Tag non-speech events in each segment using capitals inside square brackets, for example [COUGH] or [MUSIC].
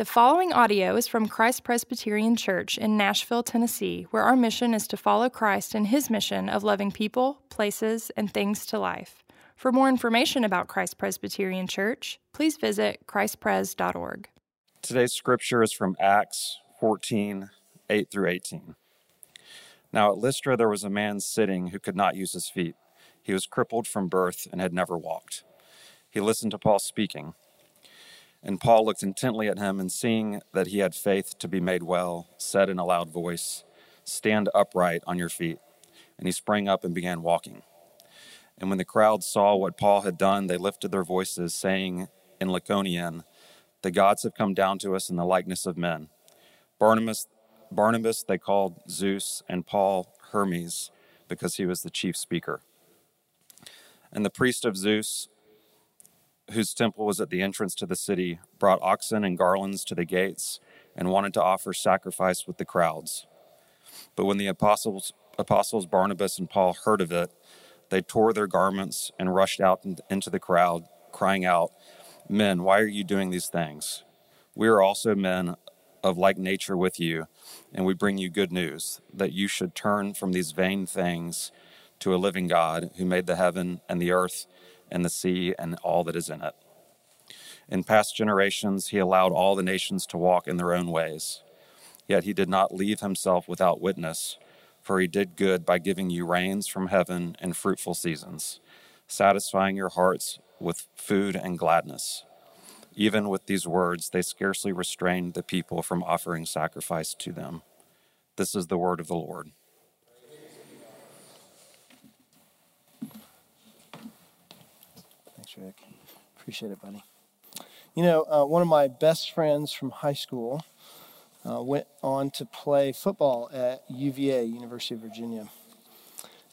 The following audio is from Christ Presbyterian Church in Nashville, Tennessee, where our mission is to follow Christ in his mission of loving people, places, and things to life. For more information about Christ Presbyterian Church, please visit christpres.org. Today's scripture is from Acts 14 8 through 18. Now at Lystra there was a man sitting who could not use his feet. He was crippled from birth and had never walked. He listened to Paul speaking. And Paul looked intently at him, and seeing that he had faith to be made well, said in a loud voice, Stand upright on your feet. And he sprang up and began walking. And when the crowd saw what Paul had done, they lifted their voices, saying in Lycaonian, The gods have come down to us in the likeness of men. Barnabas, Barnabas they called Zeus, and Paul Hermes, because he was the chief speaker. And the priest of Zeus, whose temple was at the entrance to the city, brought oxen and garlands to the gates and wanted to offer sacrifice with the crowds. But when the apostles, apostles Barnabas and Paul heard of it, they tore their garments and rushed out into the crowd, crying out, Men, why are you doing these things? We are also men of like nature with you, and we bring you good news that you should turn from these vain things to a living God who made the heaven and the earth and the sea and all that is in it. In past generations, he allowed all the nations to walk in their own ways. Yet he did not leave himself without witness, for he did good by giving you rains from heaven and fruitful seasons, satisfying your hearts with food and gladness. Even with these words, they scarcely restrained the people from offering sacrifice to them. This is the word of the Lord. Appreciate it, buddy. You know, uh, one of my best friends from high school uh, went on to play football at UVA, University of Virginia.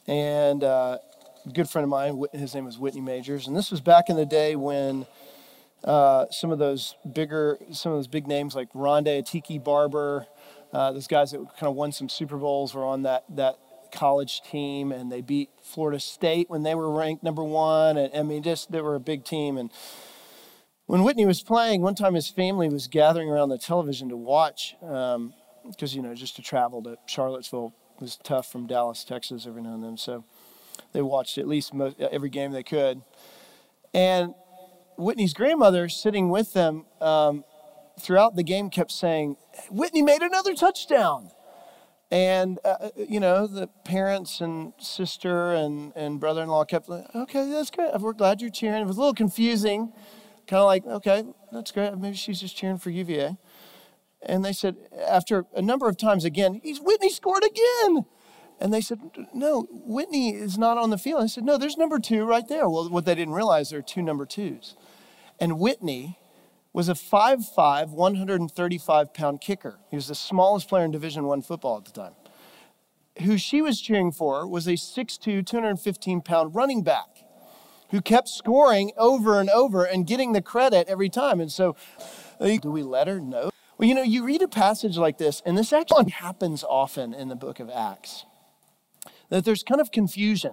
And uh, a good friend of mine, his name was Whitney Majors, and this was back in the day when uh, some of those bigger, some of those big names like Ronde Tiki Barber, uh, those guys that kind of won some Super Bowls were on that that college team, and they beat Florida State when they were ranked number one. And I mean, just they were a big team. And when Whitney was playing, one time his family was gathering around the television to watch, because um, you know just to travel to Charlottesville was tough from Dallas, Texas, every now and then. So they watched at least most, every game they could. And Whitney's grandmother, sitting with them um, throughout the game, kept saying, "Whitney made another touchdown." And, uh, you know, the parents and sister and, and brother in law kept like, okay, that's great. We're glad you're cheering. It was a little confusing, kind of like, okay, that's great. Maybe she's just cheering for UVA. And they said, after a number of times again, he's Whitney scored again. And they said, no, Whitney is not on the field. I said, no, there's number two right there. Well, what they didn't realize, there are two number twos. And Whitney was a 5'5", 135 pound kicker. He was the smallest player in Division One football at the time. Who she was cheering for was a 6'2", 215 pound running back who kept scoring over and over and getting the credit every time. And so, uh, do we let her? know? Well, you know, you read a passage like this, and this actually happens often in the book of Acts, that there's kind of confusion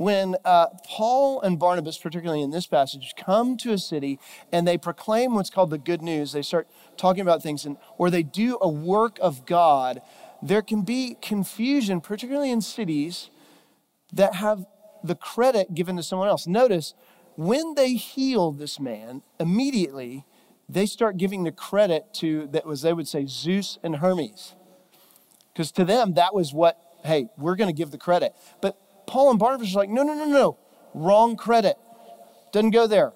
when uh, Paul and Barnabas, particularly in this passage, come to a city and they proclaim what's called the good news, they start talking about things, and, or they do a work of God, there can be confusion, particularly in cities that have the credit given to someone else. Notice, when they healed this man, immediately they start giving the credit to, that was, they would say, Zeus and Hermes. Because to them, that was what, hey, we're going to give the credit. But Paul and Barnabas are like, no, no, no, no, wrong credit. Doesn't go there.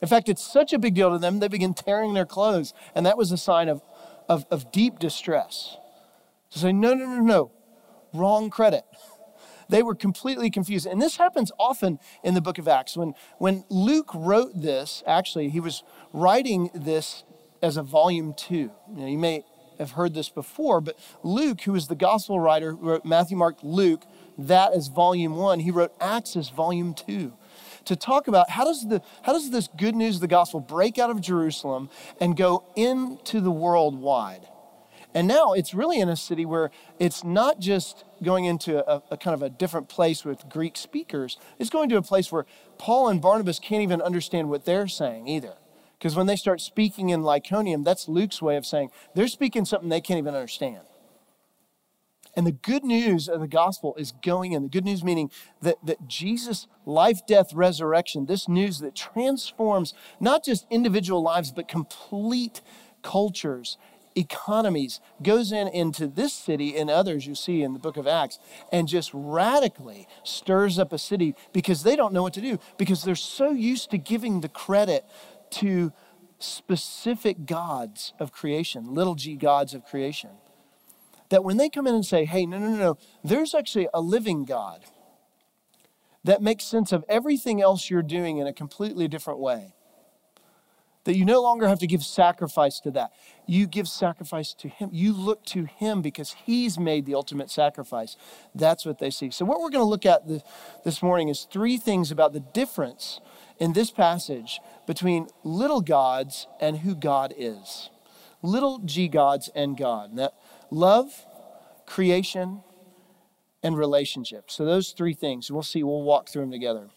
In fact, it's such a big deal to them, they begin tearing their clothes. And that was a sign of, of, of deep distress. To say, no, no, no, no, wrong credit. [LAUGHS] They were completely confused. And this happens often in the book of Acts. When, when Luke wrote this, actually, he was writing this as a volume two. You, know, you may have heard this before, but Luke, who was the gospel writer, wrote Matthew, Mark, Luke, that as volume one. He wrote Acts as volume two to talk about how does, the, how does this good news of the gospel break out of Jerusalem and go into the world wide. And now it's really in a city where it's not just going into a, a, kind of a different place with Greek speakers, it's going to a place where Paul and Barnabas can't even understand what they're saying either. Because when they start speaking in Lycaonian, that's Luke's way of saying they're speaking something they can't even understand. And the good news of the gospel is going in. The good news meaning that, that Jesus' life, death, resurrection, this news that transforms not just individual lives, but complete cultures, economies, goes in into this city and others you see in the book of Acts, and just radically stirs up a city because they don't know what to do, because they're so used to giving the credit to specific gods of creation, little g gods of creation that when they come in and say, hey, no, no, no, no, there's actually a living God that makes sense of everything else you're doing in a completely different way. That you no longer have to give sacrifice to that. You give sacrifice to Him. You look to Him because He's made the ultimate sacrifice. That's what they see. So, what we're going to look at this morning is three things about the difference in this passage between little gods and who God is. Little g gods and God. Now, love, creation, and relationship. So, those three things, we'll see, we'll walk through them together.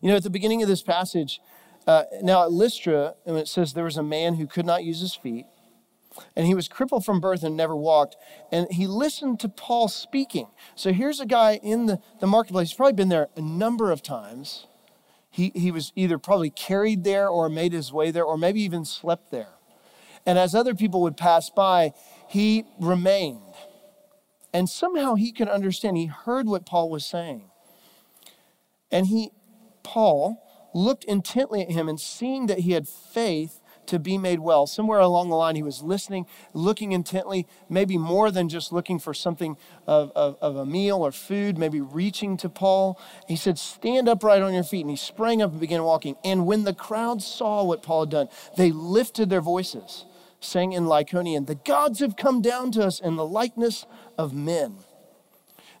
You know, at the beginning of this passage, uh, now at Lystra, it says there was a man who could not use his feet, and he was crippled from birth and never walked, and he listened to Paul speaking. So, here's a guy in the, the marketplace, he's probably been there a number of times. He, he was either probably carried there or made his way there, or maybe even slept there. And as other people would pass by, he remained. And somehow he could understand. He heard what Paul was saying. And he, Paul, looked intently at him and seeing that he had faith to be made well. Somewhere along the line, he was listening, looking intently, maybe more than just looking for something of, of, of, a meal or food, maybe reaching to Paul. He said, Stand upright on your feet. And he sprang up and began walking. And when the crowd saw what Paul had done, they lifted their voices sang in Lycaonian, The gods have come down to us in the likeness of men.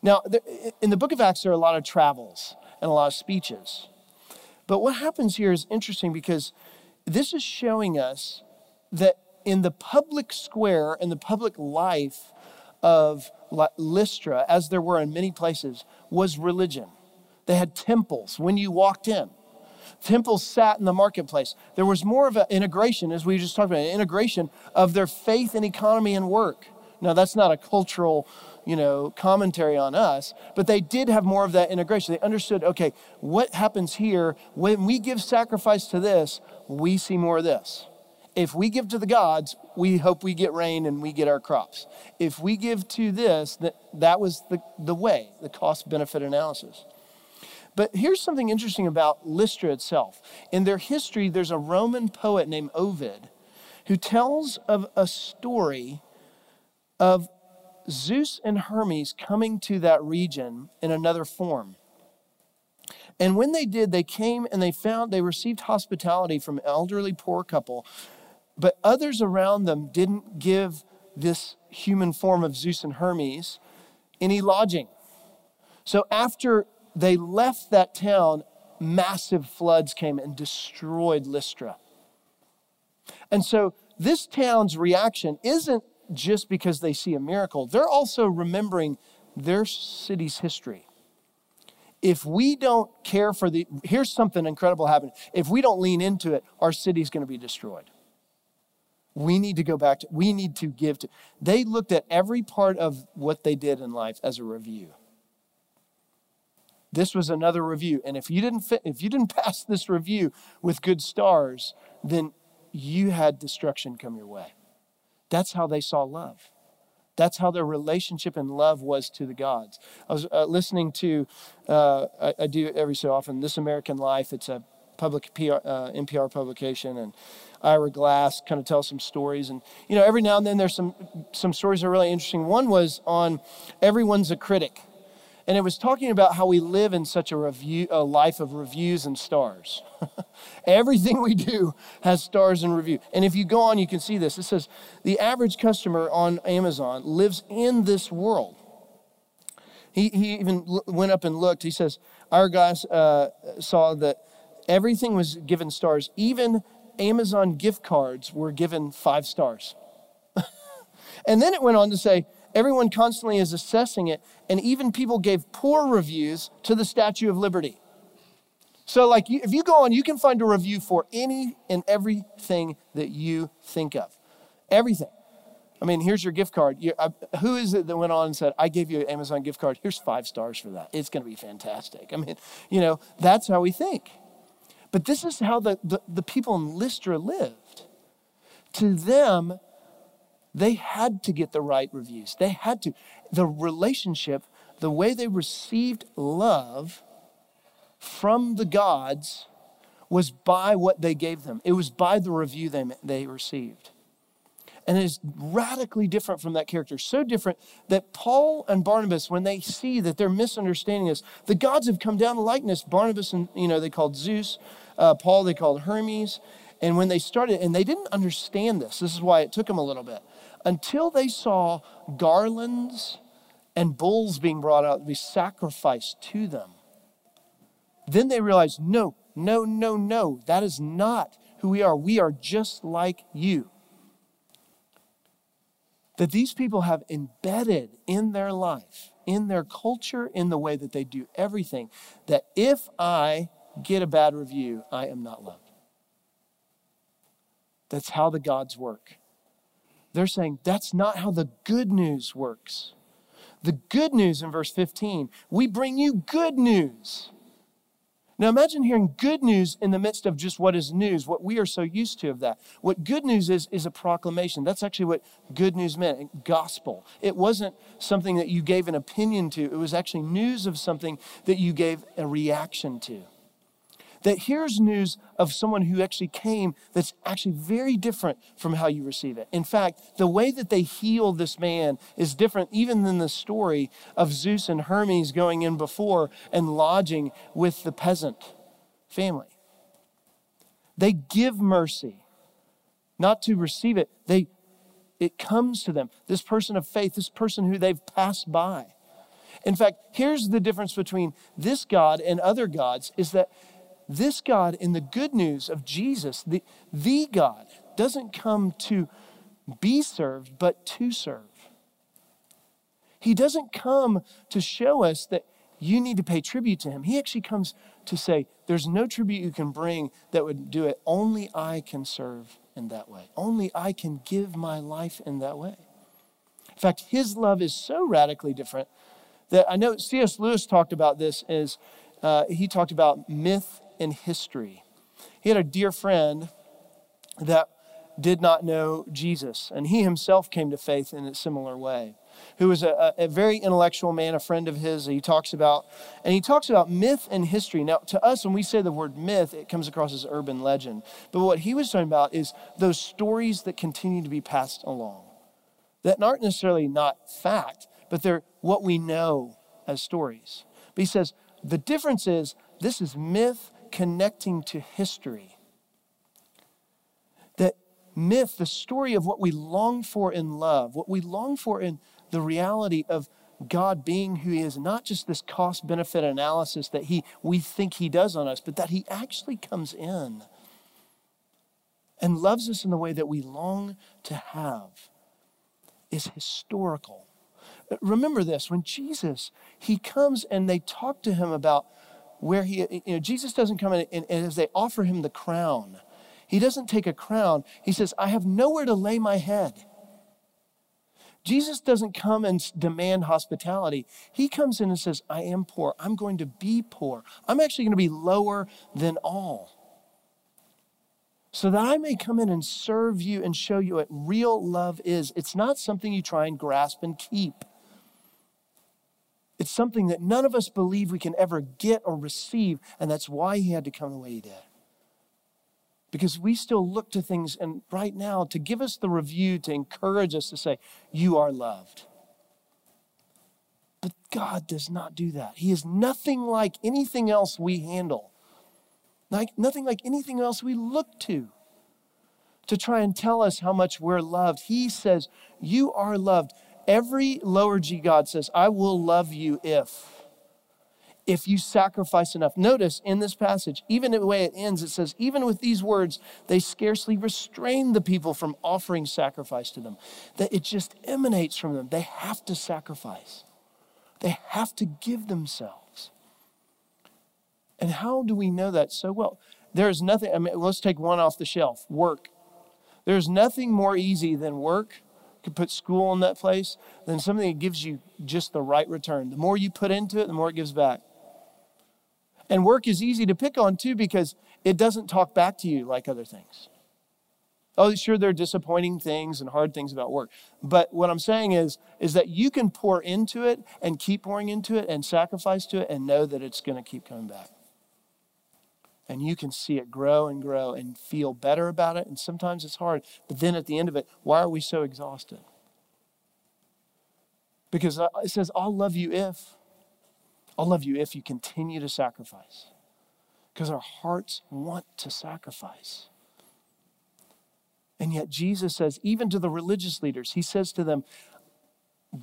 Now, in the book of Acts, there are a lot of travels and a lot of speeches. But what happens here is interesting because this is showing us that in the public square and the public life of Lystra, as there were in many places, was religion. They had temples when you walked in temples sat in the marketplace. There was more of an integration, as we just talked about, an integration of their faith and economy and work. Now, that's not a cultural, you know, commentary on us, but they did have more of that integration. They understood, okay, what happens here when we give sacrifice to this, we see more of this. If we give to the gods, we hope we get rain and we get our crops. If we give to this, that, that was the, the way, the cost benefit analysis. But here's something interesting about Lystra itself. In their history, there's a Roman poet named Ovid who tells of a story of Zeus and Hermes coming to that region in another form. And when they did, they came and they found they received hospitality from an elderly poor couple, but others around them didn't give this human form of Zeus and Hermes any lodging. So after they left that town, massive floods came and destroyed Lystra. And so this town's reaction isn't just because they see a miracle, they're also remembering their city's history. If we don't care for the, here's something incredible happening. If we don't lean into it, our city's going to be destroyed. We need to go back to, we need to give to. They looked at every part of what they did in life as a review. This was another review. And if you didn't fit, if you didn't [LAUGHS] pass this review with good stars, then you had destruction come your way. That's how they saw love. That's how their relationship and love was to the gods. I was uh, listening to, uh, I, I, do every so often, This American Life. It's a public PR, uh, NPR publication, and Ira Glass kind of tells some stories. And you know, every now and then there's some some stories that are really interesting. One was on "Everyone's a Critic." And it was talking about how we live in such a review a life of reviews and stars. [LAUGHS] Everything we do has stars and review. And if you go on you can see this. It says the average customer on amazon lives in this world. He, he even went up and looked. He says our guys uh, saw that everything was given stars. Even amazon gift cards were given five stars. [LAUGHS] And then it went on to say Everyone constantly is assessing it, and even people gave poor reviews to the Statue of Liberty. So, like, if you go on, you can find a review for any and everything that you think of. Everything. I mean, here's your gift card. You, uh, who is it that went on and said, I gave you an Amazon gift card. Here's five stars for that. It's going to be fantastic. I mean, you know, that's how we think. But this is how the, the, the people in Lystra lived. To them, they had to get the right reviews. They had to. The relationship, the way they received love from the gods was by what they gave them, it was by the review they, they received. And it is radically different from that character. So different that Paul and Barnabas, when they see that they're misunderstanding us, the gods have come down to likeness. Barnabas and, you know, they called Zeus. Uh, Paul, they called Hermes. And when they started, and they didn't understand this, this is why it took them a little bit, until they saw garlands and bulls being brought out to be sacrificed to them. Then they realized, no, no, no, no, that is not who we are. We are just like you that these people have embedded in their life, in their culture, in the way that they do everything, that if I get a bad review, I am not loved. That's how the gods work. They're saying that's not how the good news works. The good news in verse 15, we bring you good news. Now imagine hearing good news in the midst of just what is news, what we are so used to of that. What good news is, is a proclamation. That's actually what good news meant gospel. It wasn't something that you gave an opinion to, it was actually news of something that you gave a reaction to that here's news of someone who actually came that's actually very different from how you receive it. In fact, the way that they heal this man is different even than the story of Zeus and Hermes going in before and lodging with the peasant family. They give mercy, not to receive it. They it comes to them. This person of faith, this person who they've passed by. In fact, here's the difference between this God and other gods is that this God, in the good news of Jesus, the, the God, doesn't come to be served, but to serve. He doesn't come to show us that you need to pay tribute to him. He actually comes to say, There's no tribute you can bring that would do it. Only I can serve in that way. Only I can give my life in that way. In fact, his love is so radically different that I know C.S. Lewis talked about this as uh, he talked about myth in history. He had a dear friend that did not know Jesus, and he himself came to faith in a similar way. Who was a, a, very intellectual man, a friend of his. He talks about, and he talks about myth and history. Now, to us, when we say the word myth, it comes across as urban legend. But what he was talking about is those stories that continue to be passed along, that aren't necessarily not fact, but they're what we know as stories. But he says the difference is this is myth connecting to history. That myth, the story of what we long for in love, what we long for in the reality of God being who He is, not just this cost benefit analysis that he, we think He does on us, but that He actually comes in and loves us in the way that we long to have is historical. Remember this when Jesus, He comes and they talk to Him about where he, you know, Jesus doesn't come in and, and as they offer him the crown, he doesn't take a crown. He says, I have nowhere to lay my head. Jesus doesn't come and demand hospitality. He comes in and says, I am poor. I'm going to be poor. I'm actually going to be lower than all. So that I may come in and serve you and show you what real love is. It's not something you try and grasp and keep. It's something that none of us believe we can ever get or receive, and that's why he had to come the way he did. Because we still look to things, and right now, to give us the review, to encourage us to say, You are loved. But God does not do that. He is nothing like anything else we handle, like, nothing like anything else we look to to try and tell us how much we're loved. He says, You are loved. Every lower G God says, I will love you if. If you sacrifice enough. Notice in this passage, even the way it ends, it says, even with these words, they scarcely restrain the people from offering sacrifice to them. That it just emanates from them. They have to sacrifice, they have to give themselves. And how do we know that so well? There's nothing, I mean, let's take one off the shelf work. There's nothing more easy than work. Could put school in that place then something that gives you just the right return. The more you put into it, the more it gives back. And work is easy to pick on too because it doesn't talk back to you like other things. Oh, sure, there are disappointing things and hard things about work. But what I'm saying is, is that you can pour into it and keep pouring into it and sacrifice to it and know that it's going to keep coming back. And you can see it grow and grow and feel better about it. And sometimes it's hard. But then at the end of it, why are we so exhausted? Because uh, it says, I'll love you if. I'll love you if you continue to sacrifice. Because our hearts want to sacrifice. And yet, Jesus says, even to the religious leaders, he says to them,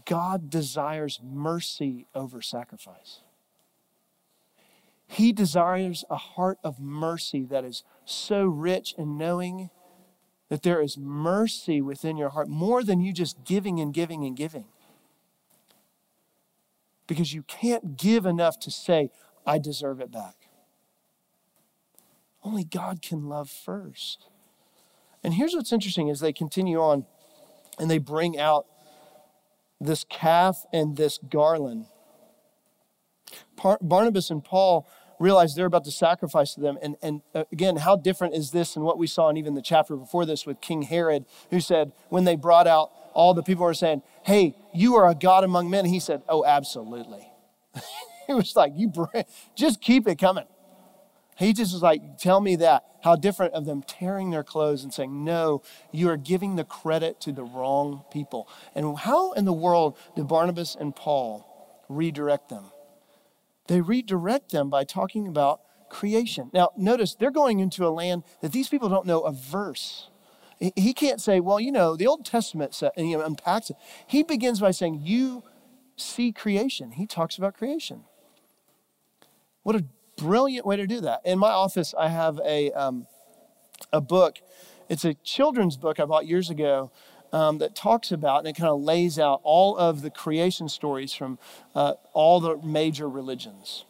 God desires mercy over sacrifice. He desires a heart of mercy that is so rich in knowing that there is mercy within your heart more than you just giving and giving and giving. Because you can't give enough to say, I deserve it back. Only God can love first. And here's what's interesting as they continue on and they bring out this calf and this garland. Barnabas and Paul realize they're about to sacrifice to them. And, and uh, again, how different is this than what we saw in even the chapter before this with King Herod, who said, when they brought out all the people were saying, Hey, you are a God among men. He said, Oh, absolutely. [LAUGHS] he was like, You bring, just keep it coming. He just was like, Tell me that. How different of them tearing their clothes and saying, No, you are giving the credit to the wrong people. And how in the world did Barnabas and Paul redirect them? They redirect them by talking about creation. Now, notice they're going into a land that these people don't know a verse. He can't say, well, you know, the Old Testament you know, unpacks it. He begins by saying, you see creation. He talks about creation. What a brilliant way to do that. In my office, I have a, um, a book. It's a children's book I bought years ago um, that talks about and it kind of lays out all of the creation stories from uh, all the major religions.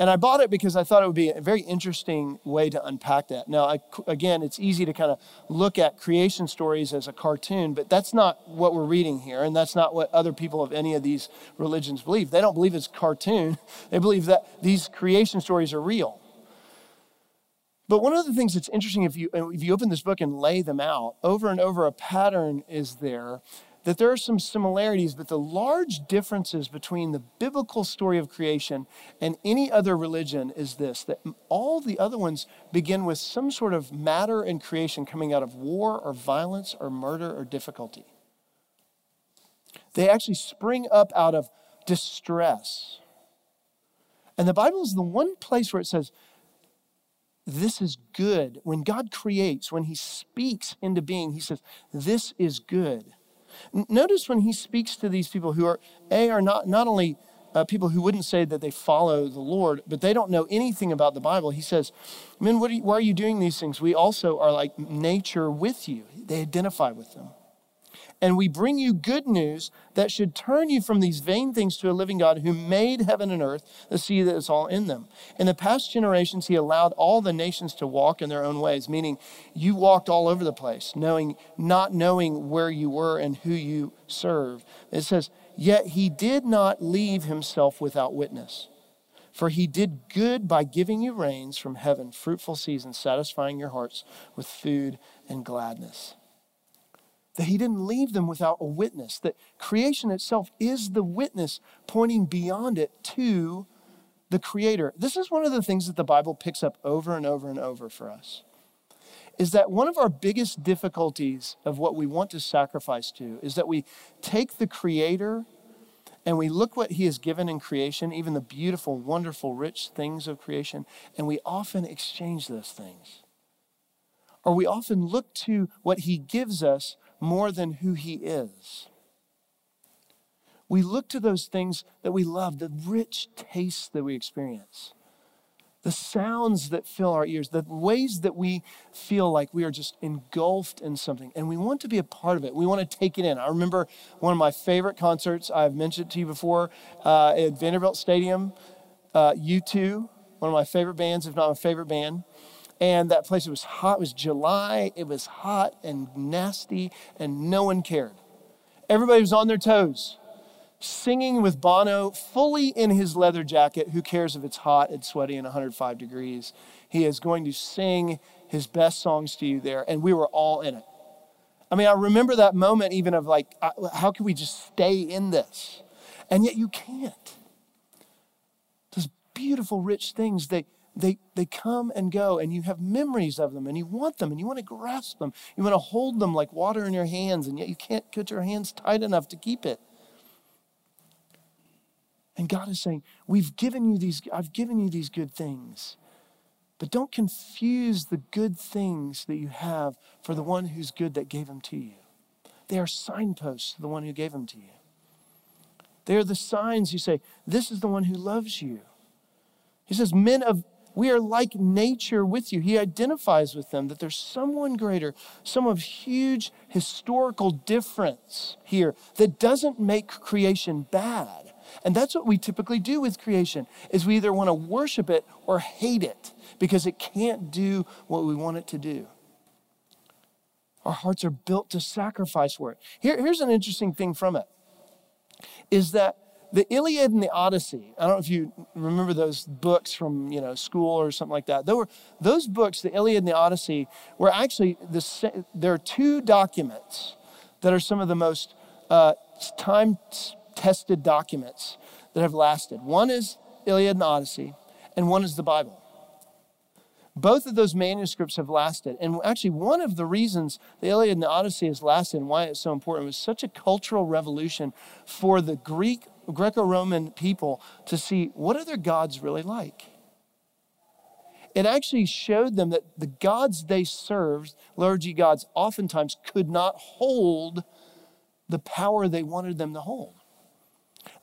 And I bought it because I thought it would be a very interesting way to unpack that. Now, I, again, it's easy to kind of look at creation stories as a cartoon, but that's not what we're reading here, and that's not what other people of any of these religions believe. They don't believe it's cartoon, [LAUGHS] they believe that these creation stories are real. But one of the things that's interesting, if you, uh, if you open this book and lay them out, over and over, a pattern is there that there are some similarities, but the large differences between the biblical story of creation and any other religion is this that all the other ones begin with some sort of matter in creation coming out of war or violence or murder or difficulty. They actually spring up out of distress. And the Bible is the one place where it says, this is good. When God creates, when He speaks into being, He says, This is good. Notice when He speaks to these people who are, A, are not, not only uh, people who wouldn't say that they follow the Lord, but they don't know anything about the Bible. He says, Men, are you, why are you doing these things? We also are like nature with you. They identify with them and we bring you good news that should turn you from these vain things to a living God who made heaven and earth, the sea that is all in them. In the past generations, he allowed all the nations to walk in their own ways, meaning you walked all over the place, knowing, not knowing where you were and who you serve. It says, Yet he did not leave himself without witness. For he did good by giving you rains from heaven, fruitful seasons, satisfying your hearts with food and gladness that he didn't leave them without a witness, that creation itself is the witness pointing beyond it to the Creator. This is one of the things that the Bible picks up over and over and over for us. Is that one of our biggest difficulties of what we want to sacrifice to is that we take the Creator and we look what He has given in creation, even the beautiful, wonderful, rich things of creation, and we often exchange those things. Or we often look to what He gives us more than who He is. We look to those things that we love, the rich tastes that we experience, the sounds that fill our ears, the ways that we feel like we are just engulfed in something, and we want to be a part of it. We want to take it in. I remember one of my favorite concerts, I've mentioned to you before, uh, at Vanderbilt Stadium, uh, U2 one of my favorite bands, if not my favorite band. And that place, it was hot. It was July. It was hot and nasty, and no one cared. Everybody was on their toes, singing with Bono, fully in his leather jacket. Who cares if it's hot and sweaty and 105 degrees? He is going to sing his best songs to you there, and we were all in it. I mean, I remember that moment even of like, how can we just stay in this? And yet you can't. Those beautiful, rich things, they, they, they come and go, and you have memories of them, and you want them, and you want to grasp them. You want to hold them like water in your hands, and yet you can't get your hands tight enough to keep it. And God is saying, We've given you these, I've given you these good things. But don't confuse the good things that you have for the one who's good that gave them to you. They are signposts to the one who gave them to you. They are the signs you say, This is the one who loves you. He says, Men of we are like nature with you. He identifies with them that there's someone greater, some of huge historical difference here that doesn't make creation bad. And that's what we typically do with creation is we either want to worship it or hate it because it can't do what we want it to do. Our hearts are built to sacrifice for it. Here, here's an interesting thing from it is that the Iliad and the Odyssey, I don't know if you remember those books from, you know, school or something like that. Were, those books, the Iliad and the Odyssey, were actually, the, there are two documents that are some of the most uh, time-tested documents that have lasted. One is Iliad and Odyssey, and one is the Bible. Both of those manuscripts have lasted. And actually, one of the reasons the Iliad and the Odyssey has lasted and why it's so important was such a cultural revolution for the Greek, Greco Roman people to see what are their gods really like. It actually showed them that the gods they served, liturgy gods, oftentimes could not hold the power they wanted them to hold.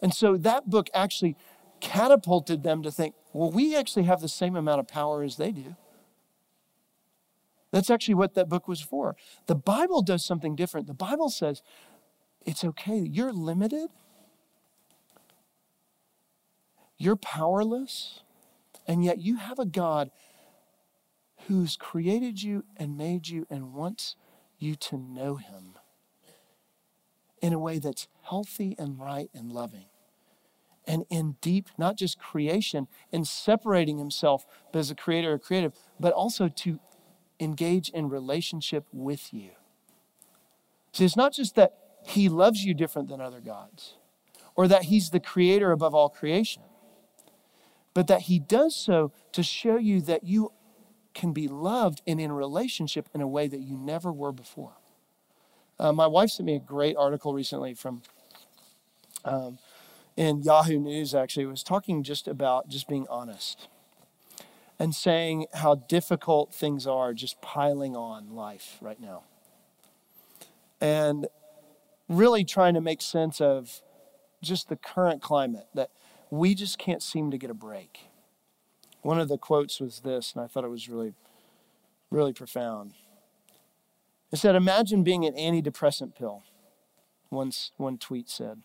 And so that book actually catapulted them to think, well, we actually have the same amount of power as they do. That's actually what that book was for. The Bible does something different. The Bible says it's okay, you're limited, you're powerless, and yet you have a God who's created you and made you and wants you to know him in a way that's healthy and right and loving. And in deep, not just creation, in separating himself as a creator or creative, but also to engage in relationship with you. See, it's not just that he loves you different than other gods or that he's the creator above all creation, but that he does so to show you that you can be loved and in relationship in a way that you never were before. Uh, my wife sent me a great article recently from um, in Yahoo News. Actually, it was talking just about just being honest and saying how difficult things are just piling on life right now. And really trying to make sense of just the current climate that we just can't seem to get a break. One of the quotes was this, and I thought it was really, really profound. It said, Imagine being an antidepressant pill, Once one tweet said.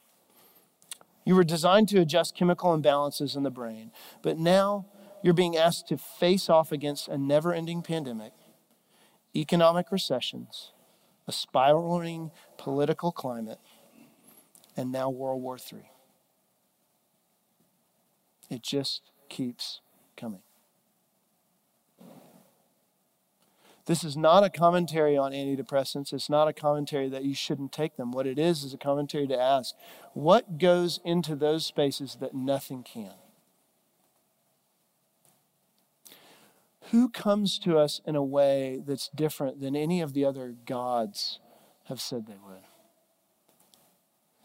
You were designed to adjust chemical imbalances in the brain, but now you're being asked to face off against a never ending pandemic, economic recessions, a spiraling political climate, and now World War III. It just keeps coming. This is not a commentary on antidepressants. It's not a commentary that you shouldn't take them. What it is is a commentary to ask what goes into those spaces that nothing can? who comes to us in a way that's different than any of the other gods have said they would?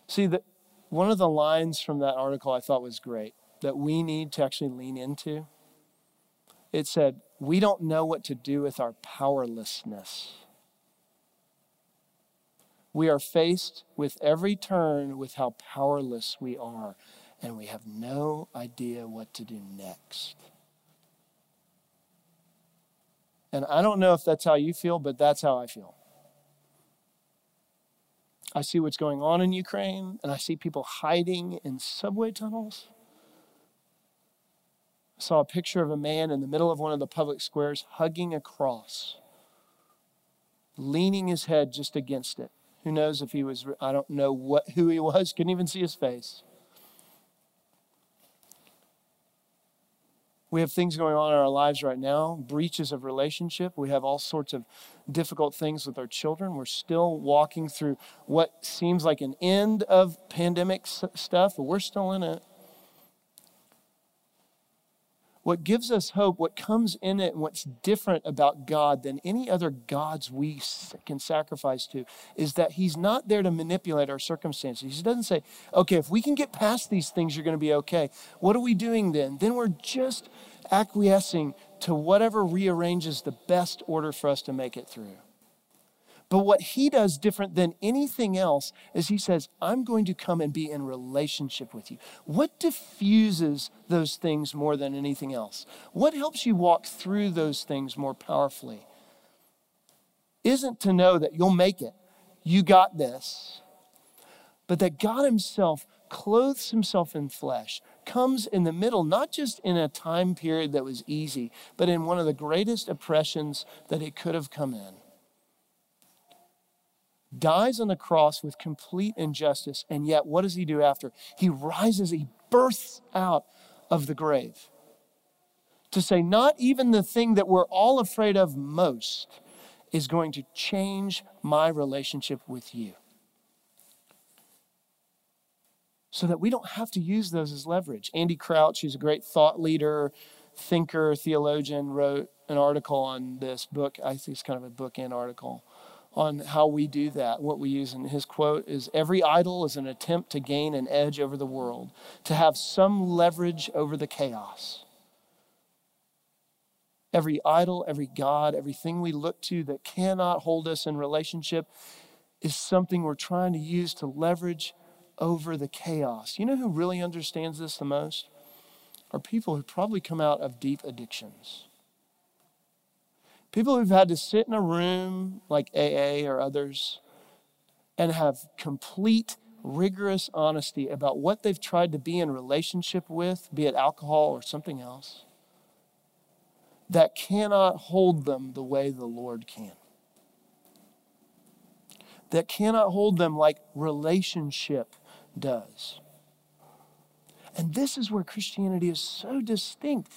See, that one of the lines from that article I thought was great that we need to actually lean into. It said, We don't know what to do with our powerlessness. We are faced with every turn with how powerless we are, and we have no idea what to do next. And I don't know if that's how you feel, but that's how I feel. I see what's going on in Ukraine, and I see people hiding in subway tunnels. Saw a picture of a man in the middle of one of the public squares hugging a cross, leaning his head just against it. Who knows if he was, I don't know what, who he was, couldn't even see his face. We have things going on in our lives right now, breaches of relationship. We have all sorts of difficult things with our children. We're still walking through what seems like an end of pandemic stuff, but we're still in it what gives us hope, what comes in it, and what's different about God than any other gods we can sacrifice to, is that He's not there to manipulate our circumstances. He doesn't say, okay, if we can get past these things, you're going to be okay. What are we doing then? Then we're just acquiescing to whatever rearranges the best order for us to make it through. But what he does different than anything else is he says, I'm going to come and be in relationship with you. What diffuses those things more than anything else? What helps you walk through those things more powerfully? Isn't to know that you'll make it, you got this, but that God Himself clothes Himself in flesh, comes in the middle, not just in a time period that was easy, but in one of the greatest oppressions that it could have come in dies on the cross with complete injustice, and yet what does he do after? He rises, he bursts out of the grave to say, not even the thing that we're all afraid of most is going to change my relationship with you. So that we don't have to use those as leverage. Andy Crouch, who's a great thought leader, thinker, theologian, wrote an article on this book. I think it's kind of a book and article on how we do that. What we use in his quote is every idol is an attempt to gain an edge over the world, to have some leverage over the chaos. Every idol, every God, everything we look to that cannot hold us in relationship is something we're trying to use to leverage over the chaos. You know who really understands this the most? Are people who probably come out of deep addictions. People who've had to sit in a room like AA or others and have complete, rigorous honesty about what they've tried to be in relationship with, be it alcohol or something else, that cannot hold them the way the Lord can. That cannot hold them like relationship does. And this is where Christianity is so distinct.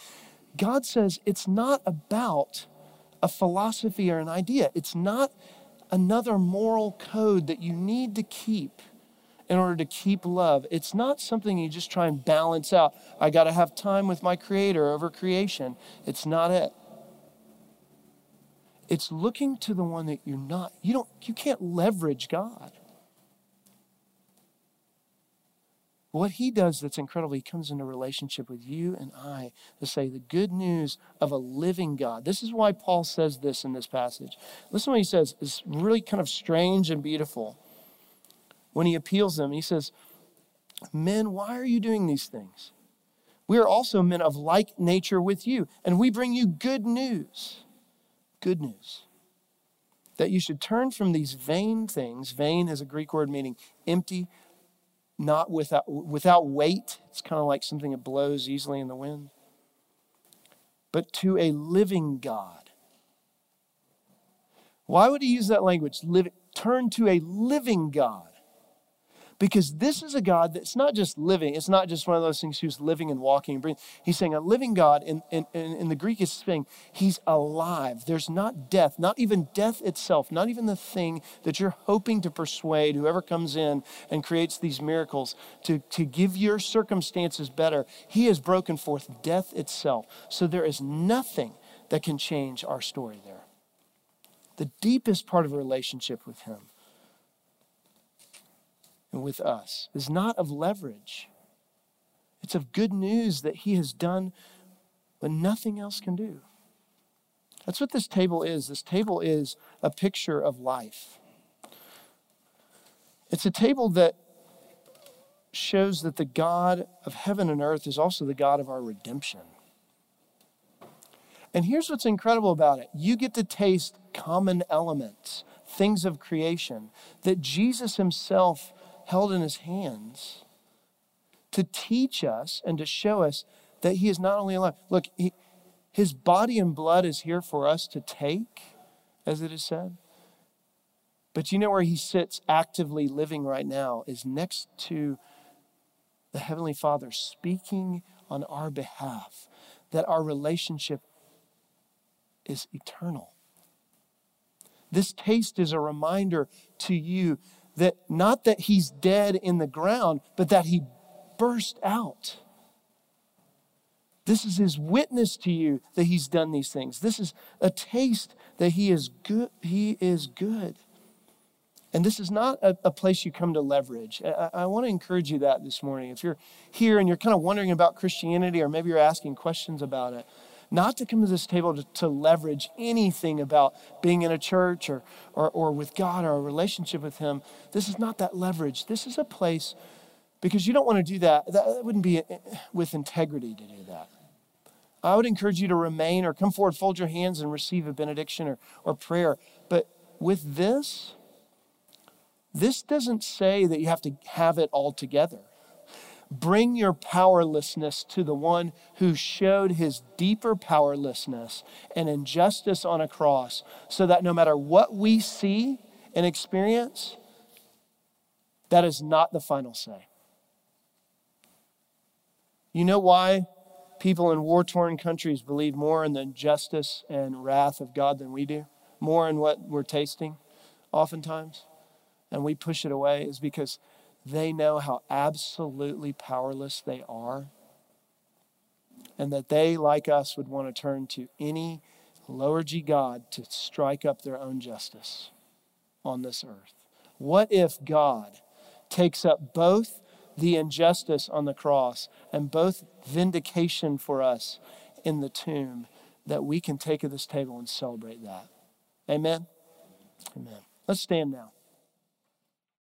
God says it's not about a philosophy or an idea. It's not another moral code that you need to keep in order to keep love. It's not something you just try and balance out. I got to have time with my creator over creation. It's not it. It's looking to the one that you're not. You don't you can't leverage God. What he does that's incredible, he comes into relationship with you and I to say the good news of a living God. This is why Paul says this in this passage. Listen what he says. It's really kind of strange and beautiful. When he appeals them, he says, Men, why are you doing these things? We are also men of like nature with you, and we bring you good news. Good news. That you should turn from these vain things. Vain is a Greek word meaning empty, not without, without weight. It's kind of like something that blows easily in the wind. But to a living God. Why would he use that language? Live, turn to a living God because this is a God that's not just living. It's not just one of those things who's living and walking and breathing. He's saying a living God, in, in, in the Greek is saying he's alive. There's not death, not even death itself, not even the thing that you're hoping to persuade whoever comes in and creates these miracles to, to give your circumstances better. He has broken forth death itself. So there is nothing that can change our story there. The deepest part of a relationship with him and with us is not of leverage. It's of good news that He has done what nothing else can do. That's what this table is. This table is a picture of life. It's a table that shows that the God of heaven and earth is also the God of our redemption. And here's what's incredible about it you get to taste common elements, things of creation that Jesus himself held in his hands to teach us and to show us that he is not only alive. Look, he, his body and blood is here for us to take, as it is said. But you know where he sits actively living right now is next to the Heavenly Father speaking on our behalf, that our relationship is eternal. This taste is a reminder to you that not that he's dead in the ground, but that he burst out. This is his witness to you that he's done these things. This is a taste that he is good. He is good. And this is not a, a place you come to leverage. I, I want to encourage you that this morning. If you're here and you're kind of wondering about Christianity, or maybe you're asking questions about it, not to come to this table to, to leverage anything about being in a church or, or, or with God or a relationship with Him. This is not that leverage. This is a place, because you don't want to do that. That wouldn't be eh, with integrity to do that. I would encourage you to remain or come forward, fold your hands, and receive a benediction or, or prayer. But with this, this doesn't say that you have to have it all together. Bring your powerlessness to the one who showed his deeper powerlessness and injustice on a cross so that no matter what we see and experience, that is not the final say. You know why people in war torn countries believe more in the justice and wrath of God than we do? More in what we're tasting, oftentimes? And we push it away is because they know how absolutely powerless they are, and that they, like us, would want to turn to any lower G God to strike up their own justice on this earth. What if God takes up both the injustice on the cross and both vindication for us in the tomb that we can take at this table and celebrate that? Amen? Amen. Let's stand now.